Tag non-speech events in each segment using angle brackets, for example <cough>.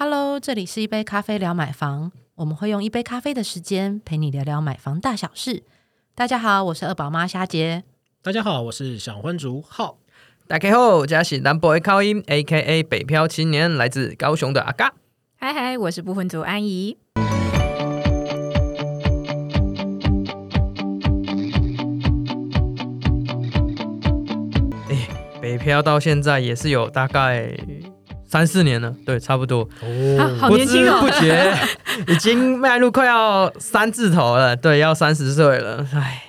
Hello，这里是一杯咖啡聊买房，我们会用一杯咖啡的时间陪你聊聊买房大小事。大家好，我是二宝妈虾姐。大家好，我是小婚族浩。大家好，我是南 boy 靠音，A K A 北漂青年，来自高雄的阿嘎。嗨嗨，我是不婚族安怡。北漂到现在也是有大概三四年了，对，差不多。哦，好年轻哦！知不觉 <laughs> 已经迈入快要三字头了，对，要三十岁了。唉，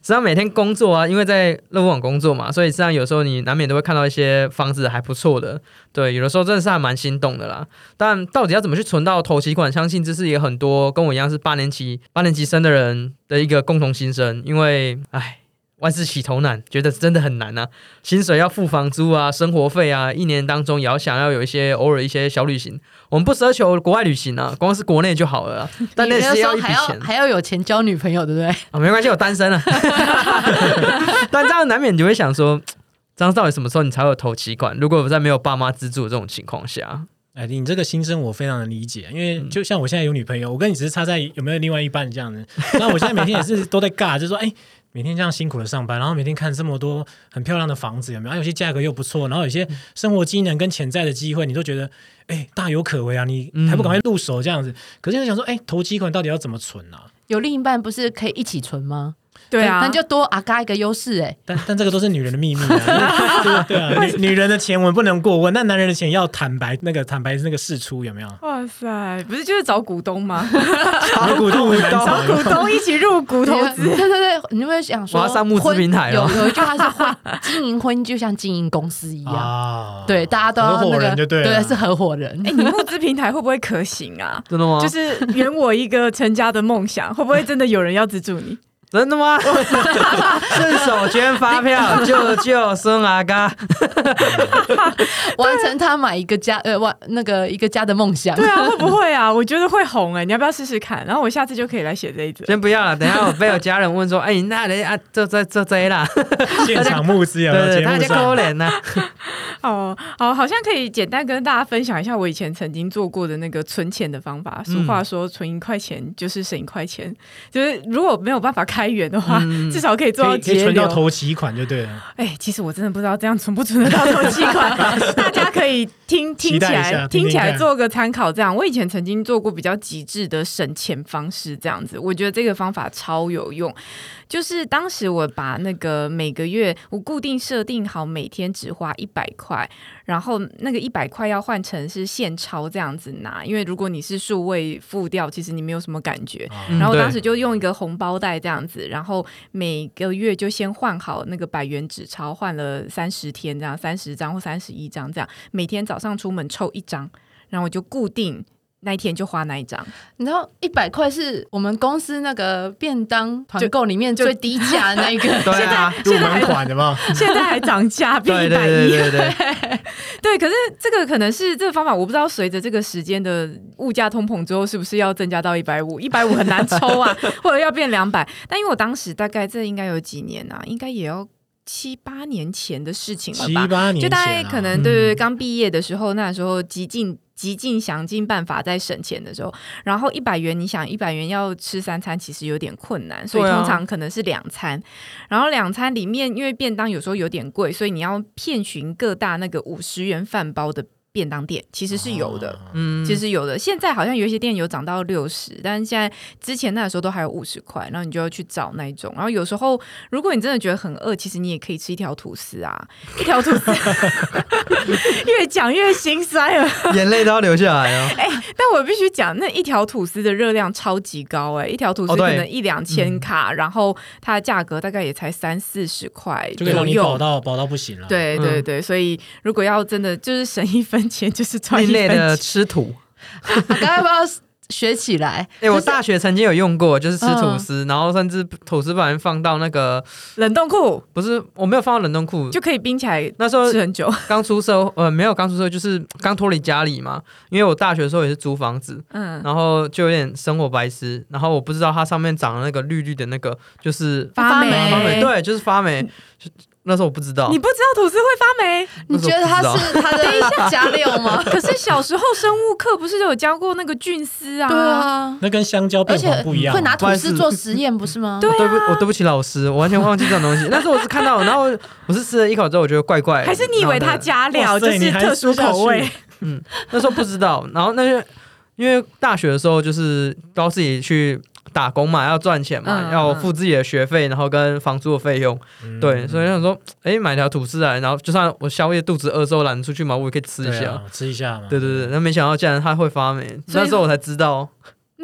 实际上每天工作啊，因为在乐福网工作嘛，所以实际上有时候你难免都会看到一些房子还不错的，对，有的时候真的是还蛮心动的啦。但到底要怎么去存到头期款，相信这是也很多跟我一样是八年级八年级生的人的一个共同心声，因为唉。万事起头难，觉得真的很难啊！薪水要付房租啊，生活费啊，一年当中也要想要有一些偶尔一些小旅行。我们不奢求国外旅行啊，光是国内就好了啊。<laughs> 但那是要一笔还要钱还要有钱交女朋友，对不对？啊，没关系，我单身了。<laughs> 但这样难免你就会想说，这样到底什么时候你才有头期款？如果我在没有爸妈资助的这种情况下，哎，你这个心声我非常的理解，因嗯为就像我现在有女朋友，我跟你只是差在有没有另外一半这样的。那我现在每天也是都在尬，<laughs> 就说哎，每天这样辛苦的上班，然后每天看这么多很漂亮的房子，有没有？啊、有些价格又不错，然后有些生活机能跟潜在的机会，你都觉得哎大有可为啊，你嗯还不赶快入手这样子？可是又想说，哎，投机款到底要怎么存啊？有另一半不是可以一起存吗？对啊，那就多阿嘎一个优势哎。但但这个都是女人的秘密啊，对 <laughs> 对啊，女女人的钱我们不能过问，那男人的钱要坦白，那个坦白那个事出有没有？哇塞，不是就是找股东吗？找股东 <laughs> 找找股东一起入股投资。对对对，你有没有想说我要上募资平台哦有有一句话是婚经营婚姻就像经营公司一样，啊对，大家都要合伙那个人就对了是合伙人。哎，你募资平台会不会可行啊？真的吗？就是圆我一个成家的梦想，会不会真的有人要资助你？真的吗？<laughs> 顺手捐发票，救救孙阿嘎。<laughs> 完成他买一个家呃完那个一个家的梦想。对啊，会不会啊？我觉得会红哎，你要不要试试看？然后我下次就可以来写这一则。先不要了，等一下我被有家人问说，哎，那人啊，这这这这啦，现场募资有没有对对，节目他就可上？怜 <laughs> 呐。哦，好，好像可以简单跟大家分享一下我以前曾经做过的那个存钱的方法。俗话说，存一块钱就是省一块钱，就是如果没有办法开源的话，嗯至少可以做到节流。存到头期款就对了。哎，其实我真的不知道这样存不存得到头期款，<laughs> 大家可以听听起来听起来做个参考。这样，我以前曾经做过比较极致的省钱方式，这样子，我觉得这个方法超有用。就是当时我把那个每个月我固定设定好每天只花一百块，然后那个一百块要换成是现钞这样子拿，因为如果你是数位付掉，其实你没有什么感觉。嗯然后当时就用一个红包袋这样子，然后每个月就先换好那个百元纸钞，换了三十天这样，三十张或三十一张这样，每天早上出门抽一张，然后我就固定那一天就花那一张。你知道一百块是我们公司那个便当团就购里面最低价的那一个。<laughs> 对啊，入门款的嘛，现在还涨价变对一百一，对对对对，<laughs> 对，可是这个可能是这个方法，我不知道随着这个时间的物价通膨之后，是不是要增加到一百五？一百五很难抽啊，<laughs> 或者要变两百。但因为我当时大概这应该有几年啊，应该也要七八年前的事情了吧？七八年就大概可能对对对，刚毕业的时候，那时候极尽极尽想尽办法在省钱的时候，然后一百元，你想一百元要吃三餐，其实有点困难，所以通常可能是两餐。然后两餐里面，因为便当有时候有点贵，所以你要遍寻各大那个五十元饭包的便当店，其实是有的。啊嗯，其实有的，现在好像有一些店有涨到六十，但是现在之前那个时候都还有五十块，然后你就要去找那一种。然后有时候如果你真的觉得很饿，其实你也可以吃一条吐司啊，<laughs> 一条吐司，越讲越心塞了。眼泪都要流下来哦。<laughs> 但我必须讲，那一条吐司的热量超级高哎、一条吐司可能一两千卡，然后它的价格大概也才三四十块就可以让你饱到饱到不行了。，对对对，所以如果要真的就是省一分钱，就是赚一另类的。吃土，<laughs> 刚刚要不要学起来？哎、我就是大学曾经有用过，就是吃吐司，然后甚至吐司把人放到那个，冷冻库不是我没有放到冷冻库，就可以冰起来那时候吃很久。刚出社，呃，没有刚出社，就是刚脱离家里嘛。因为我大学的时候也是租房子，嗯，然后就有点生活白痴，然后我不知道它上面长的那个绿绿的那个就是发霉发霉，对，就是发霉。<laughs> 就那时候我不知道你，不知道吐司会发霉？你觉得它是它的 <laughs> 加料吗？<laughs> 可是小时候生物课不是有教过那个菌丝啊？对，啊，那跟香蕉而变黄且不一样。会拿吐司做实验，不是吗？对我对不我对不起老师，我完全忘记这种东西。那时候我是看到，<laughs> 然后我是吃了一口之后，我觉得怪怪的，还是你以为它加料哇就是特殊口味嗯？那时候不知道，然后那就因为大学的时候就是都要自己去打工嘛，要赚钱嘛，嗯要付自己的学费，然后跟房租的费用，嗯对，所以想说，哎，买条吐司来，然后就算我宵夜肚子饿之后懒得出去嘛，我也可以吃一下。吃一下嘛。对对对，那没想到竟然它会发霉，那时候我才知道。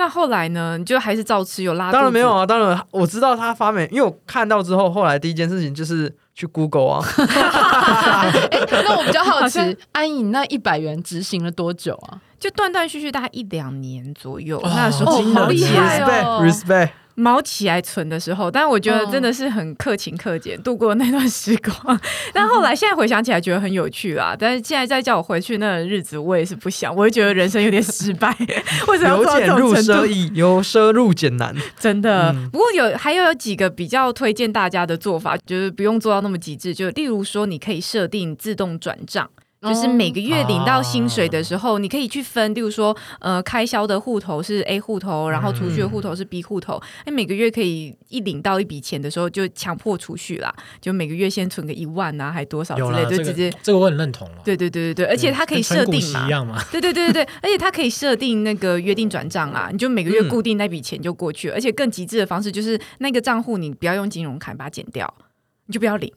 那后来呢？你就还是照吃，有拉？当然没有。啊，当然我知道他发霉，因为我看到之后，后来第一件事情就是去 Google 啊，<laughs> 哎，那我比较好奇安颖那一百元执行了多久啊？就断断续续大概一两年左右，哦那时候哦好厉害哦 respect，毛起来存的时候，但我觉得真的是很克勤克俭度过那段时光。<laughs> 但后来现在回想起来觉得很有趣啦，但是现在再叫我回去那个日子，我也是不想，我会觉得人生有点失败，为什么要由俭入？奢易，由奢入俭难。<laughs> 真的，嗯不过有还有几个比较推荐大家的做法，就是不用做到那么极致，就例如说你可以设定自动转账。就是每个月领到薪水的时候，你可以去分，例如说，呃，开销的户头是 A 户头，然后储蓄的户头是 B 户头。哎、每个月可以一领到一笔钱的时候，就强迫储蓄啦，就每个月先存个一万啊，还多少之类，就直接个。这个我很认同了。对对对对对，而且它可以设定嘛。对对对对对，而且它可以设定那个约定转账啊，你就每个月嗯固定那笔钱就过去了，而且更极致的方式就是那个账户你不要用金融卡把它剪掉，你就不要领。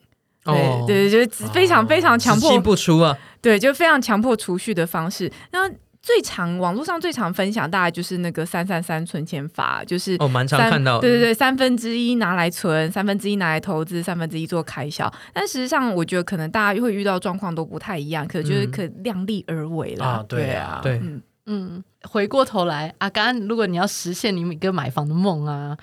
对、哦对，就是非常非常强迫不出啊，对，就非常强迫储蓄的方式。那最常网络上最常分享，大概就是那个三三三存钱法，就是哦，蛮常看到的。对对对，三分之一拿来存，三分之一拿来投资，三分之一做开销。但实际上，我觉得可能大家会遇到状况都不太一样，可就是嗯可量力而为啦。啊对对啊对嗯，嗯，回过头来，阿甘，如果你要实现你一个买房的梦啊，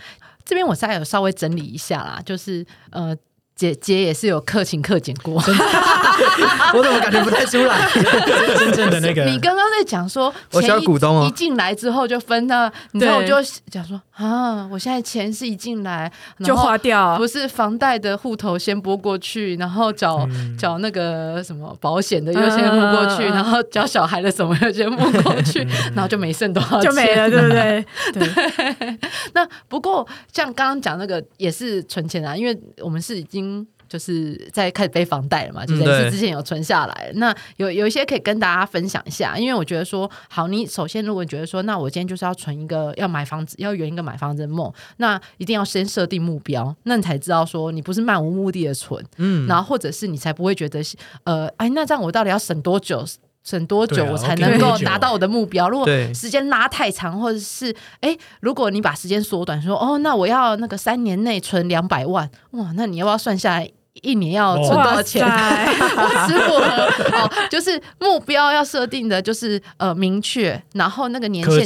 这边我现在有稍微整理一下啦，就是呃。姐姐也是有克勤克俭过。<laughs> 我怎么感觉不太出来？<laughs> 真正的那个，你刚刚在讲说，我需钱一要股东哦一进来之后就分到，你知道我就讲说啊，我现在钱是一进来然就后花掉。不是房贷的户头先拨过去，然后缴、嗯缴那个什么保险的又先拨过去，然后教小孩的什么 <laughs> 又先拨过去，然后就没剩多少钱，就没了，对不对？对，那不过像刚刚讲那个也是存钱啊，因为我们是已经。就是在开始背房贷了嘛，就是之前有存下来。那有有一些可以跟大家分享一下，因为我觉得说，好，你首先如果你觉得说，那我今天就是要存一个要买房子，要圆一个买房子的梦，那一定要先设定目标，那你才知道说你不是漫无目的的存，嗯，然后或者是你才不会觉得，呃，哎，那这样我到底要省多久？省多久我才能够达到我的目标？如果时间拉太长，或者是哎，如果你把时间缩短，说哦，那我要那个三年内存两百万，哇，那你要不要算下来？一年要存多少钱？哇塞不吃不喝哦，就是目标要设定的，就是呃明确，然后那个年限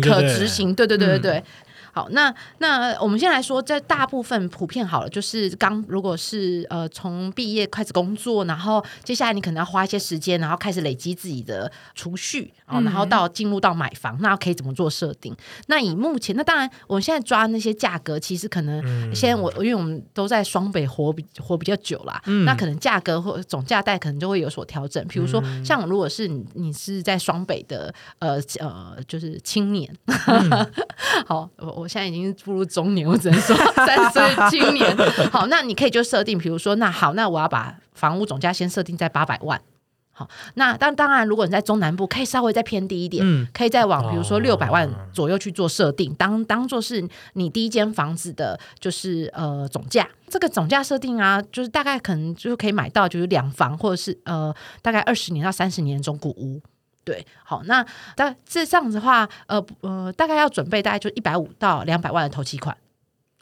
可执行对对对对对嗯对。好，那那我们先来说，这大部分普遍好了，就是刚如果是呃从毕业开始工作，然后接下来你可能要花一些时间，然后开始累积自己的储蓄，然后到进入到买房，那可以怎么做设定？那以目前，那当然我们现在抓那些价格，其实可能嗯。现在我因为我们都在双北活比活比较久了，嗯。那可能价格或总价带可能就会有所调整。比如说，嗯。像如果是你你是在双北的呃呃，就是青年，<laughs> 好，我我现在已经步入中年，我只能说 <laughs> 三岁青年。好，那你可以就设定，比如说，那好，那我要把房屋总价先设定在八百万。好，那当当然，如果你在中南部，可以稍微再偏低一点，嗯可以再往比如说哦六百万左右去做设定，当当做是你第一间房子的，就是呃总价。这个总价设定啊，就是大概可能就可以买到就是两房或者是呃大概二十年到三十年的中古屋。对，好，那大这这样子的话，呃呃，大概要准备大概就一百五到两百万的头期款。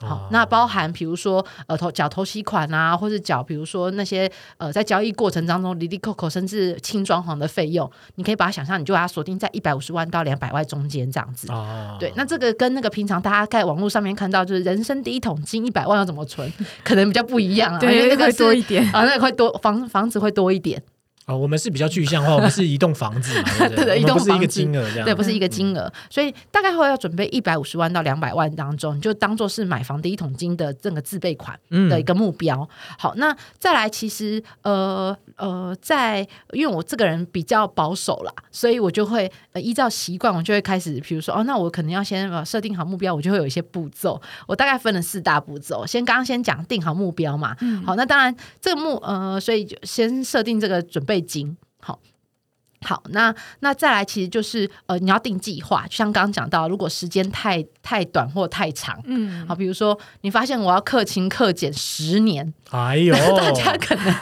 好哦，那包含比如说呃投缴头期款啊，或者缴比如说那些呃在交易过程当中离离扣扣甚至轻装潢的费用，你可以把它想象，你就把它锁定在一百五十万到两百万中间这样子。哦，对，那这个跟那个平常大家在网络上面看到，就是人生第一桶金一百万要怎么存，可能比较不一样啊。<laughs> 因为对，那个多一点。啊，那个会多房房子会多一点。哦，我们是比较具象化，我们是一栋房子嘛，对不对？<laughs> 对我们不是一个金额这样，对，不是一个金额，所以大概会要准备一百五十万到两百万当中，你就当做是买房第一桶金的这个自备款的一个目标。好，那再来，其实呃呃，在因为我这个人比较保守啦，所以我就会、呃、依照习惯，我就会开始，比如说哦，那我可能要先呃设定好目标，我就会有一些步骤。我大概分了四大步骤，先刚刚先讲定好目标嘛，好，那当然这个目呃，所以就先设定这个准备金，好。好，那那再来，其实就是呃，你要定计划，就像刚刚讲到，如果时间太太短或太长，嗯，好，比如说你发现我要克勤克俭十年，哎呦，<laughs> 大家可能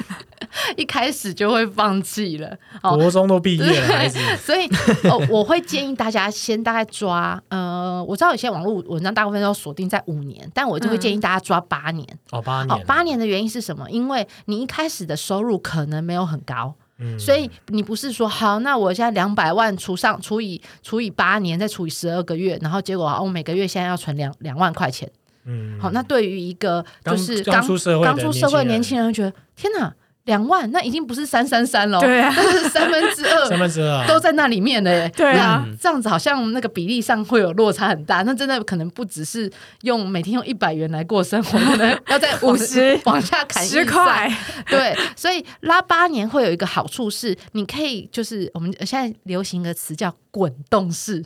一开始就会放弃了。哦，国中都毕业了，所以哦，我会建议大家先大概抓，呃，我知道有些网络文章大部分都锁定在五年，但我就会建议大家抓八年。哦，八，年，八年的原因是什么？因为你一开始的收入可能没有很高。嗯。所以你不是说好，那我现在两百万除上除以除以八年，再除以十二个月，然后结果哦，我每个月现在要存两两万块钱。嗯，好，那对于一个就是刚出社会的刚出社会的年年轻人，觉得天哪，两万那已经不是三三三了，对啊，<laughs> 那是三分之二三。分之二啊都在那里面了耶，对啊那这样子好像那个比例上会有落差很大。那真的可能不只是用每天用一百元来过生活，可能要在往 <laughs> 50 <laughs> 往下砍十块，对，所以拉八年会有一个好处是，你可以就是我们现在流行的词叫滚动式。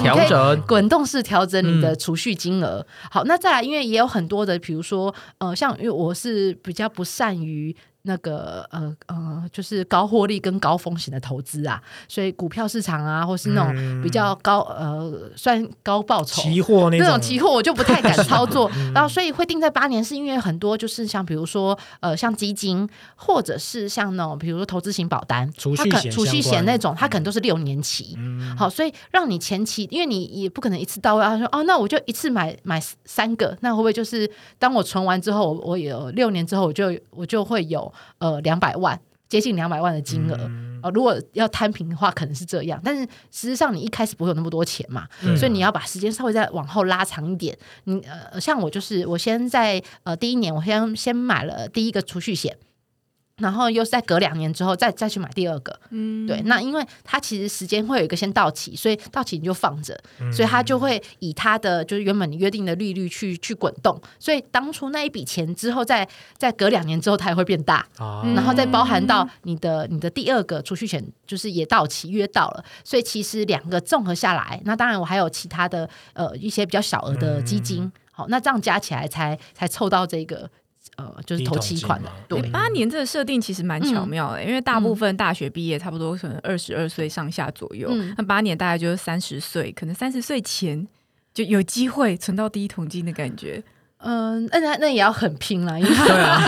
调整滚动式调整你的嗯储蓄金额。好，那再来，因为也有很多的，比如说，呃，像因为我是比较不善于那个呃呃，就是高获利跟高风险的投资啊，所以股票市场啊，或是那种比较高、呃算高报酬。期货那那种种期货我就不太敢操作，<laughs> 然后所以会定在八年，是因为很多就是像比如说呃像基金，或者是像那种比如说投资型保单，储它蓄险相可储蓄险那种，它可能都是六年期。嗯好，所以让你前期，因为你也不可能一次到位，啊说哦，那我就一次买买三个，那会不会就是当我存完之后，我我有六年之后，我就我就会有呃两百万，接近两百万的金额。嗯哦，如果要摊平的话，可能是这样，但是实际上你一开始不会有那么多钱嘛，嗯所以你要把时间稍微再往后拉长一点。你呃，像我就是我先在呃第一年，我先先买了第一个储蓄险。然后又是在隔两年之后再再去买第二个，嗯，对，那因为它其实时间会有一个先到期，所以到期你就放着，嗯所以它就会以它的就是原本你约定的利率去去滚动，所以当初那一笔钱之后再再隔两年之后它也会变大，然后再包含到你的你的第二个储蓄险就是也到期约到了，所以其实两个综合下来，那当然我还有其他的呃一些比较小额的基金，嗯好，那这样加起来才才凑到这个呃就是投期款的对欸。八年这个设定其实蛮巧妙的，因为大部分大学毕业差不多可能二十二岁上下左右，嗯那八年大概就是三十岁，可能三十岁前就有机会存到第一桶金的感觉。嗯，那那那也要很拼了，因为对啊，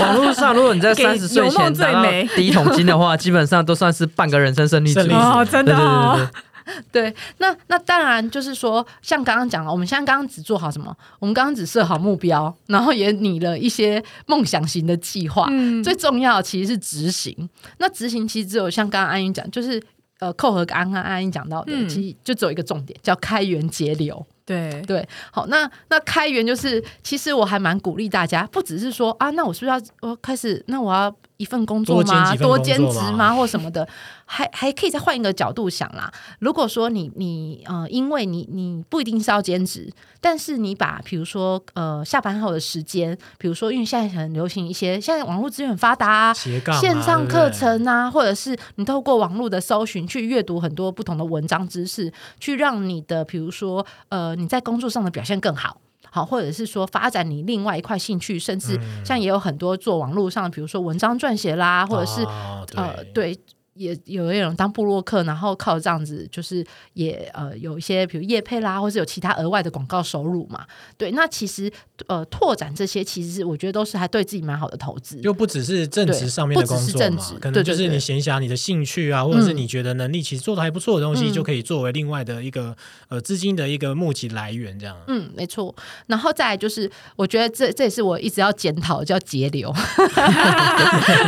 网络上如果你在 <laughs> 三十岁前拿到最美第一桶金的话，基本上都算是半个人生胜利组。胜利组哦，真对对的哦 <laughs> 对那那当然就是说，像刚刚讲了，我们现在刚刚只做好什么？我们刚刚只设好目标，然后也拟了一些梦想型的计划。嗯，最重要其实是执行。那执行其实只有像刚刚安英讲，就是呃，扣和刚刚安英讲到的，嗯其实就只有一个重点，叫开源节流。对对，好，那那开源就是，其实我还蛮鼓励大家，不只是说啊，那我是不是要我开始，那我要一份工作吗？多兼职吗？或什么的，还还可以再换一个角度想啦。如果说你你呃，因为你你不一定是要兼职，但是你把比如说呃下班后的时间，比如说因为现在很流行一些，现在网络资源很发达、线上课，程啊，或者是你透过网络的搜寻去阅读很多不同的文章知识，去让你的比如说呃你在工作上的表现更好。好，或者是说发展你另外一块兴趣，甚至嗯。像也有很多做网络上，比如说文章撰写啦，或者是、哦呃，对，也有一种当布洛克，然后靠这样子，就是也呃有一些比如业配啦，或是有其他额外的广告收入嘛。对，那其实呃拓展这些，其实是我觉得都是还对自己蛮好的投资。就不只是正职上面的工作嘛是，可能就是你闲暇你的兴趣啊，或者是嗯你觉得能力其实做的还不错的东西，嗯就可以作为另外的一个呃资金的一个募集来源，这样。嗯，没错。然后再来就是，我觉得这这也是我一直要检讨，叫节流，<laughs>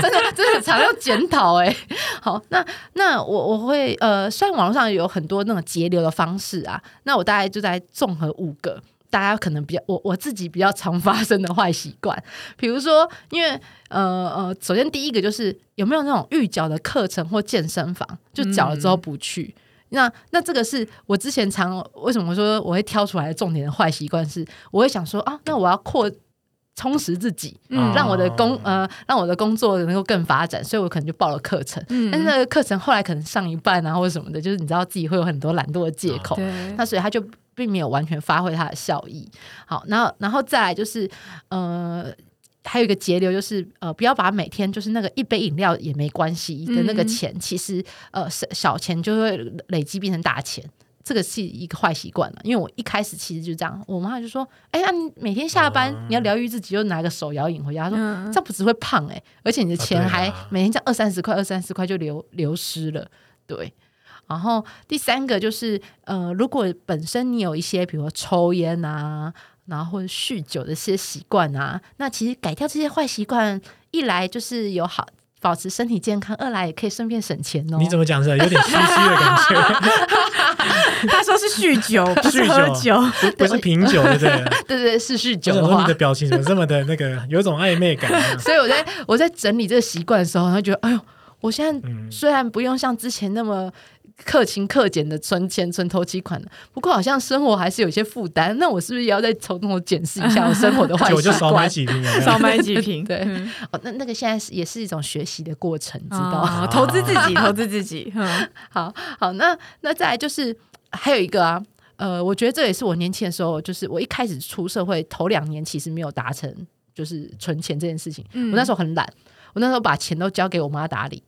真的真的常要检讨哎。<laughs> 好，那那我我会呃，虽然网络上有很多那种节流的方式啊，那我大概就在综合五个。大家可能比较我我自己比较常发生的坏习惯，比如说，因为呃呃，首先第一个就是有没有那种预缴的课程或健身房，就缴了之后不去。那那这个是我之前常为什么说我会挑出来的重点的坏习惯是，我会想说啊，那我要扩充实自己，嗯让我的工哦呃让我的工作能够更发展，所以我可能就报了课程。嗯但是那个课程后来可能上一半啊或者什么的，就是你知道自己会有很多懒惰的借口，对那所以他就并没有完全发挥它的效益。好，然后然后再来就是呃。还有一个节流，就是呃，不要把每天就是那个一杯饮料也没关系的那个嗯钱，其实呃小小钱就会累积变成大钱，这个是一个坏习惯了。因为我一开始其实就这样，我妈就说：“哎、呀，你每天下班、你要疗愈自己，就拿个手摇饮回家。”她说：“嗯这样不只会胖哎、而且你的钱还每天这样二三十块、二三十块就流流失了。”对。然后第三个就是，呃，如果本身你有一些，比如说抽烟啊，然后或者酗酒的一些习惯啊，那其实改掉这些坏习惯，一来就是有好保持身体健康，二来也可以顺便省钱哦。你怎么讲是有点虚虚的感觉，<laughs> 他说是酗酒，<laughs> 不是酗喝酒酒。不是品酒，对不对？对 <laughs> 对对，是酗酒我想说你的，表情怎么这么的那个，有一种暧昧感啊？所以我在我在整理这个习惯的时候，然后觉得，哎呦，我现在嗯，虽然不用像之前那么克勤克俭的存钱存头期款了，不过好像生活还是有些负担。那我是不是也要再从头检视一下我生活的坏 <laughs> 习酒就少买惯？几瓶有有 <laughs> 少买几瓶，对嗯哦，那那个现在是也是一种学习的过程，知道？哦投资自己，投资自己。<laughs> 嗯好好，那那再来就是还有一个啊，呃，我觉得这也是我年轻的时候，就是我一开始出社会头两年，其实没有达成就是存钱这件事情。嗯我那时候很懒，我那时候把钱都交给我妈打理，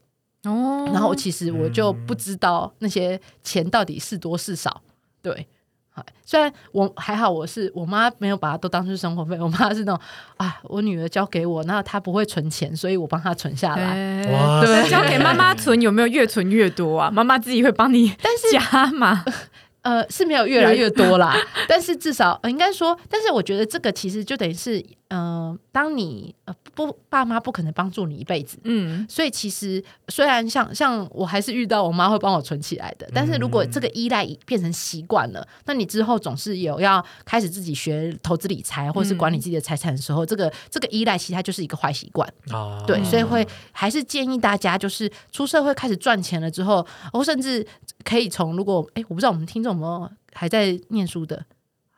哦然后其实我就不知道那些钱到底是多是少。对，好虽然我还好，我是我妈没有把它都当成生活费，我妈是那种啊，我女儿交给我，那她不会存钱，所以我帮她存下来。哎对交给妈妈存有没有越存越多啊？妈妈自己会帮你但是加码。<laughs> 呃，是没有越来越多啦，<laughs> 但是至少、呃、应该说，但是我觉得这个其实就等于是，呃，当你呃不爸妈不可能帮助你一辈子，嗯，所以其实虽然像像我还是遇到我妈会帮我存起来的，但是如果这个依赖变成习惯了，那你之后总是有要开始自己学投资理财或是管理自己的财产的时候，这个这个依赖其实它就是一个坏习惯。啊，对，所以会还是建议大家，就是出社会开始赚钱了之后，或甚至可以从如果哎，我不知道我们听众有没有还在念书的，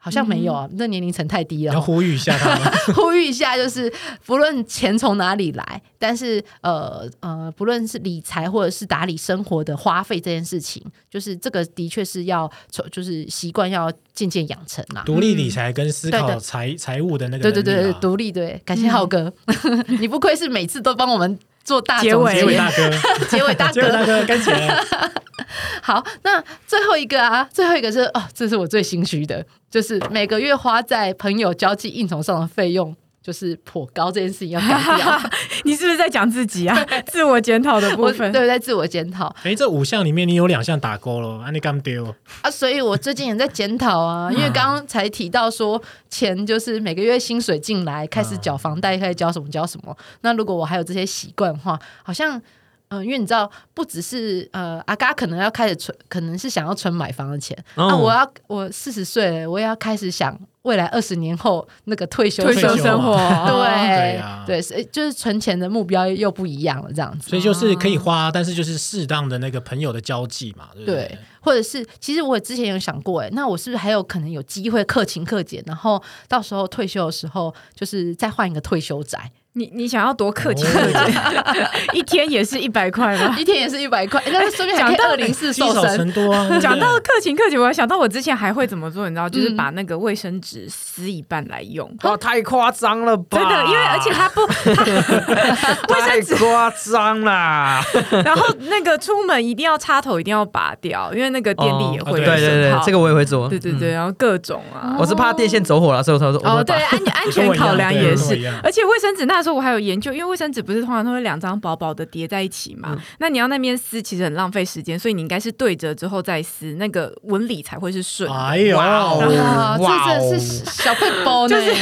好像没有啊，那年龄层太低了。要。呼吁一下他们，<laughs> 呼吁一下，就是不论钱从哪里来，但是呃呃，不论是理财或者是打理生活的花费这件事情，就是这个的确是要从就是习惯要渐渐养成啦。独立理财跟思考财财务的那个对对对独立对，感谢浩哥，<laughs> 你不愧是每次都帮我们做大结尾结 <laughs> 结尾大哥，结尾大结尾大哥。哥跟起来，<laughs> 好，那最后一个啊，最后一个是哦，这是我最心虚的，就是每个月花在朋友交际应酬上的费用。就是颇高这件事情要改掉，<laughs> 你是不是在讲自己啊？<laughs> 自我检讨的部分。对在自我检讨哎，这五项里面你有两项打勾了，啊，你刚丢？啊，所以我最近也在检讨啊，<laughs> 因为刚刚才提到说钱就是每个月薪水进来，开始缴房贷，开始交什么交什么。那如果我还有这些习惯的话，好像嗯、呃因为你知道，不只是呃阿嘎可能要开始存，可能是想要存买房的钱、那，哦。我要我四十岁了，我也要开始想未来二十年后那个退休退休生生活，对对啊对，是就是存钱的目标又不一样了，这样子。所以就是可以花，但是就是适当的那个朋友的交际嘛，对不对，或者是其实我之前有想过，哎，那我是不是还有可能有机会克勤克俭，然后到时候退休的时候，就是再换一个退休宅，你你想要多客气客气，<laughs> 一天也是一百块吗？<laughs> 一天也是一百块，那顺便讲到二零四瘦身。讲到客勤客气，我还想到我之前还会怎么做，你知道，就是嗯把那个卫生纸撕一半来用。哇，太夸张了吧！真的，因为而且它不，<laughs> 卫生纸夸张啦！然后那个出门一定要插头一定要拔掉，因为那个电力也哦会对对对这个我也会做。对对对，然后各种啊。我是怕电线走火了，所以我才说哦，对，安安全考量也是而且卫生纸那时候我还有研究，因为卫生纸不是通常都会两张薄薄的叠在一起嘛，那你要那边撕其实很浪费时间，所以你应该是对折之后再撕，那个纹理才会是顺。哎呦，哇哦，这真的是小配包呢，就是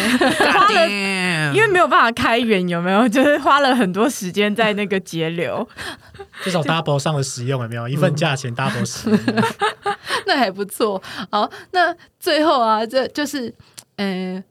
花了，因为没有办法开源，有没有？就是花了很多时间在那个节流。<laughs> 至少 double 上的使用有没有？一份价钱 double 使用，<laughs> 那还不错。好，那最后啊，这就是。嗯。呃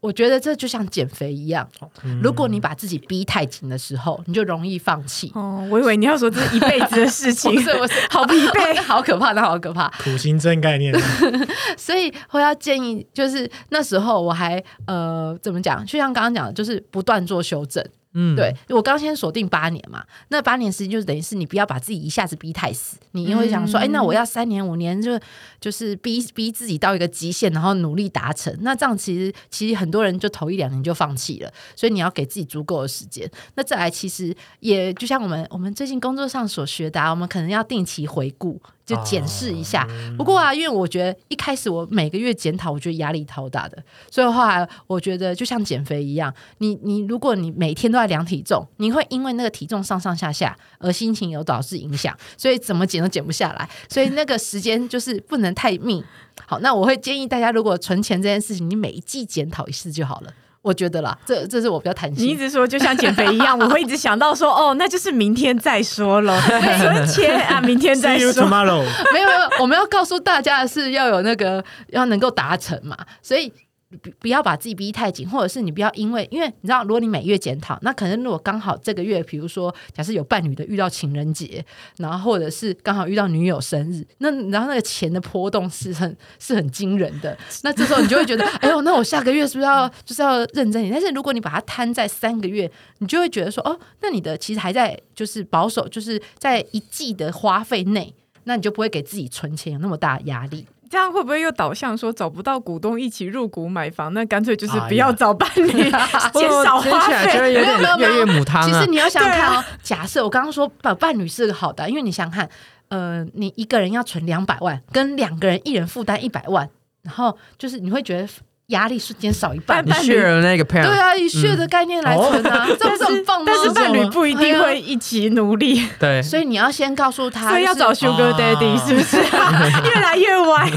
我觉得这就像减肥一样，嗯如果你把自己逼太紧的时候，你就容易放弃。哦，我以为你要说这是一辈子的事情 <laughs> 不，是，我是好疲惫。<laughs> 好可怕，那好可怕。苦行僧概念，<laughs> 所以我要建议，就是那时候我还呃怎么讲？就像刚刚讲的，就是不断做修正。嗯，对我刚先锁定八年嘛，那八年时间就是等于是你不要把自己一下子逼太死，你因为想说，哎、那我要三年五年就就是逼逼自己到一个极限，然后努力达成，那这样其实其实很多人就头一两年就放弃了，所以你要给自己足够的时间。那再来，其实也就像我们我们最近工作上所学的、啊，我们可能要定期回顾，就检视一下。不过啊，因为我觉得一开始我每个月检讨，我觉得压力超大的，所以后来我觉得就像减肥一样，你你如果你每天都在量体重，你会因为那个体重上上下下而心情有导致影响，所以怎么减都减不下来，所以那个时间就是不能太密。好，那我会建议大家，如果存钱这件事情，你每一季检讨一次就好了。我觉得啦，这这是我比较弹你一。直说就像减肥一样，我会一直想到说，哦，<laughs> 那就是明天再说了，存钱啊，<laughs> 明天再说。tomorrow。没有没有，我们要告诉大家的是要有那个要能够达成嘛，所以。不不要把自己逼太紧，或者是你不要因为，因为你知道，如果你每月检讨，那可能如果刚好这个月，比如说假设有伴侣的遇到情人节，然后或者是刚好遇到女友生日，那然后那个钱的波动是很是很惊人的，<laughs> 那这时候你就会觉得，哎呦，那我下个月是不是要就是要认真一点？但是如果你把它摊在三个月，你就会觉得说，哦，那你的其实还在就是保守，就是在一季的花费内，那你就不会给自己存钱有那么大的压力。这样会不会又导向说找不到股东一起入股买房？那干脆就是不要找伴侣，<laughs> 减少听花费。没有没有母汤啊其实。你要想想看哦，假设我刚刚说把伴侣是个好的，因为你想想看，呃，你一个人要存两百万，跟两个人一人负担一百万，然后就是你会觉得压力瞬间少一半你伴侣 share 了那个对啊，以血的概念来存啊，<laughs> 这不是很棒吗？但是伴侣不一定会一起努力，对，所以你要先告诉他，就是所以要找 Sugar 啊 Daddy 是不是？<laughs> 越来越歪。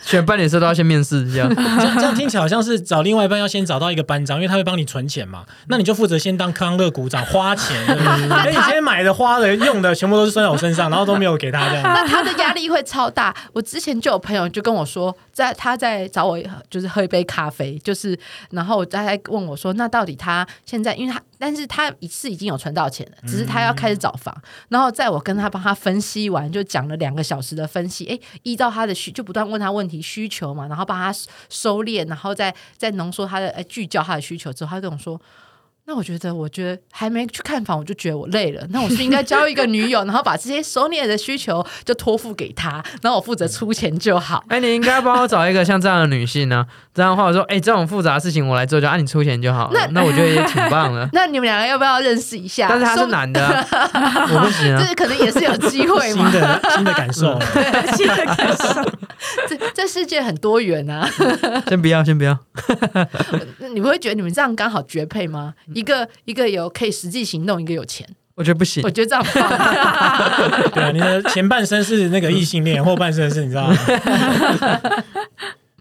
选伴侣的时候都要先面试一下。这 <laughs> 样这样听起来好像是找另外一半要先找到一个班长，因为他会帮你存钱嘛。那你就负责先当康乐股长，花钱。对不对哎，你今天买的、花的、用的，全部都是算在我身上，然后都没有给他这样。那他的压力会超大。我之前就有朋友就跟我说，在他在找我就是喝一杯咖啡，就是然后他在问我说，那到底他现在，因为他但是他是已经有存到钱了，只是他要开始找房。然后在我跟他帮他分析完，就讲了两个小时的分析，诶，依照他的需就不断问他问题需求嘛，然后帮他收敛，然后再再浓缩他的呃聚焦他的需求之后，他跟我说。那我觉得，我觉得还没去看房，我就觉得我累了。那我是应该交一个女友，<laughs> 然后把这些手捏的需求就托付给她，然后我负责出钱就好。哎，你应该帮我找一个像这样的女性呢、这样的话，我说，哎，这种复杂的事情我来做就，按、你出钱就好了。那那我觉得也挺棒的。<laughs> 那你们两个要不要认识一下？但是他是男的啊、<laughs> 我不行啊。这可能也是有机会嘛。新的新的感受，<laughs> 新的感受，这这世界很多元啊，先不要，先不要。你不会觉得你们这样刚好绝配吗？一个一个有可以实际行动，一个有钱，我觉得不行我。觉得这样不好。对啊，你的前半生是那个异性恋，后半生是你知道吗？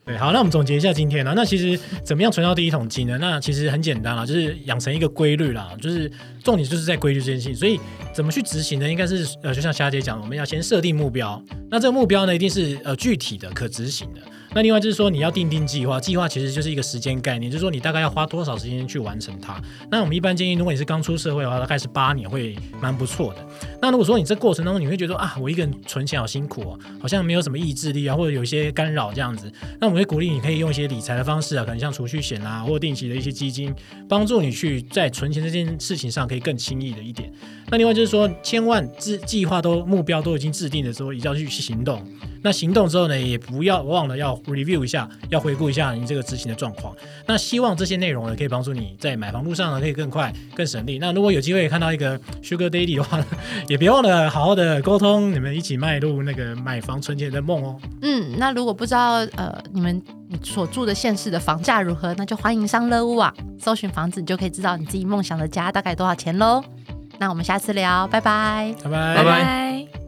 对，好，那我们总结一下今天呢。那其实怎么样存到第一桶金呢？那其实很简单啦，就是养成一个规律啦，就是重点就是在规律这件事情。所以怎么去执行呢？应该是呃，就像霞姐讲，我们要先设定目标。那这个目标呢，一定是呃具体的、可执行的。那另外就是说，你要定定计划，计划其实就是一个时间概念，就是说你大概要花多少时间去完成它。那我们一般建议，如果你是刚出社会的话，大概是八年会蛮不错的。那如果说你这过程当中你会觉得啊，我一个人存钱好辛苦哦，好像没有什么意志力啊，或者有一些干扰这样子，那我们会鼓励你可以用一些理财的方式啊，可能像储蓄险啊，或定期的一些基金，帮助你去在存钱这件事情上可以更轻易的一点。那另外就是说，千万制计划都目标都已经制定的时候，一定要去行动。那行动之后呢，也不要忘了要 review 一下，要回顾一下你这个执行的状况。那希望这些内容呢，可以帮助你在买房路上呢，可以更快、更省力。那如果有机会看到一个 Sugar Daddy 的话呢，也别忘了好好的沟通，你们一起迈入那个买房存钱的梦哦。嗯，那如果不知道呃你们你所住的县市的房价如何，那就欢迎上乐屋网搜寻房子，你就可以知道你自己梦想的家大概多少钱喽。那我们下次聊，拜拜。拜拜，拜拜拜。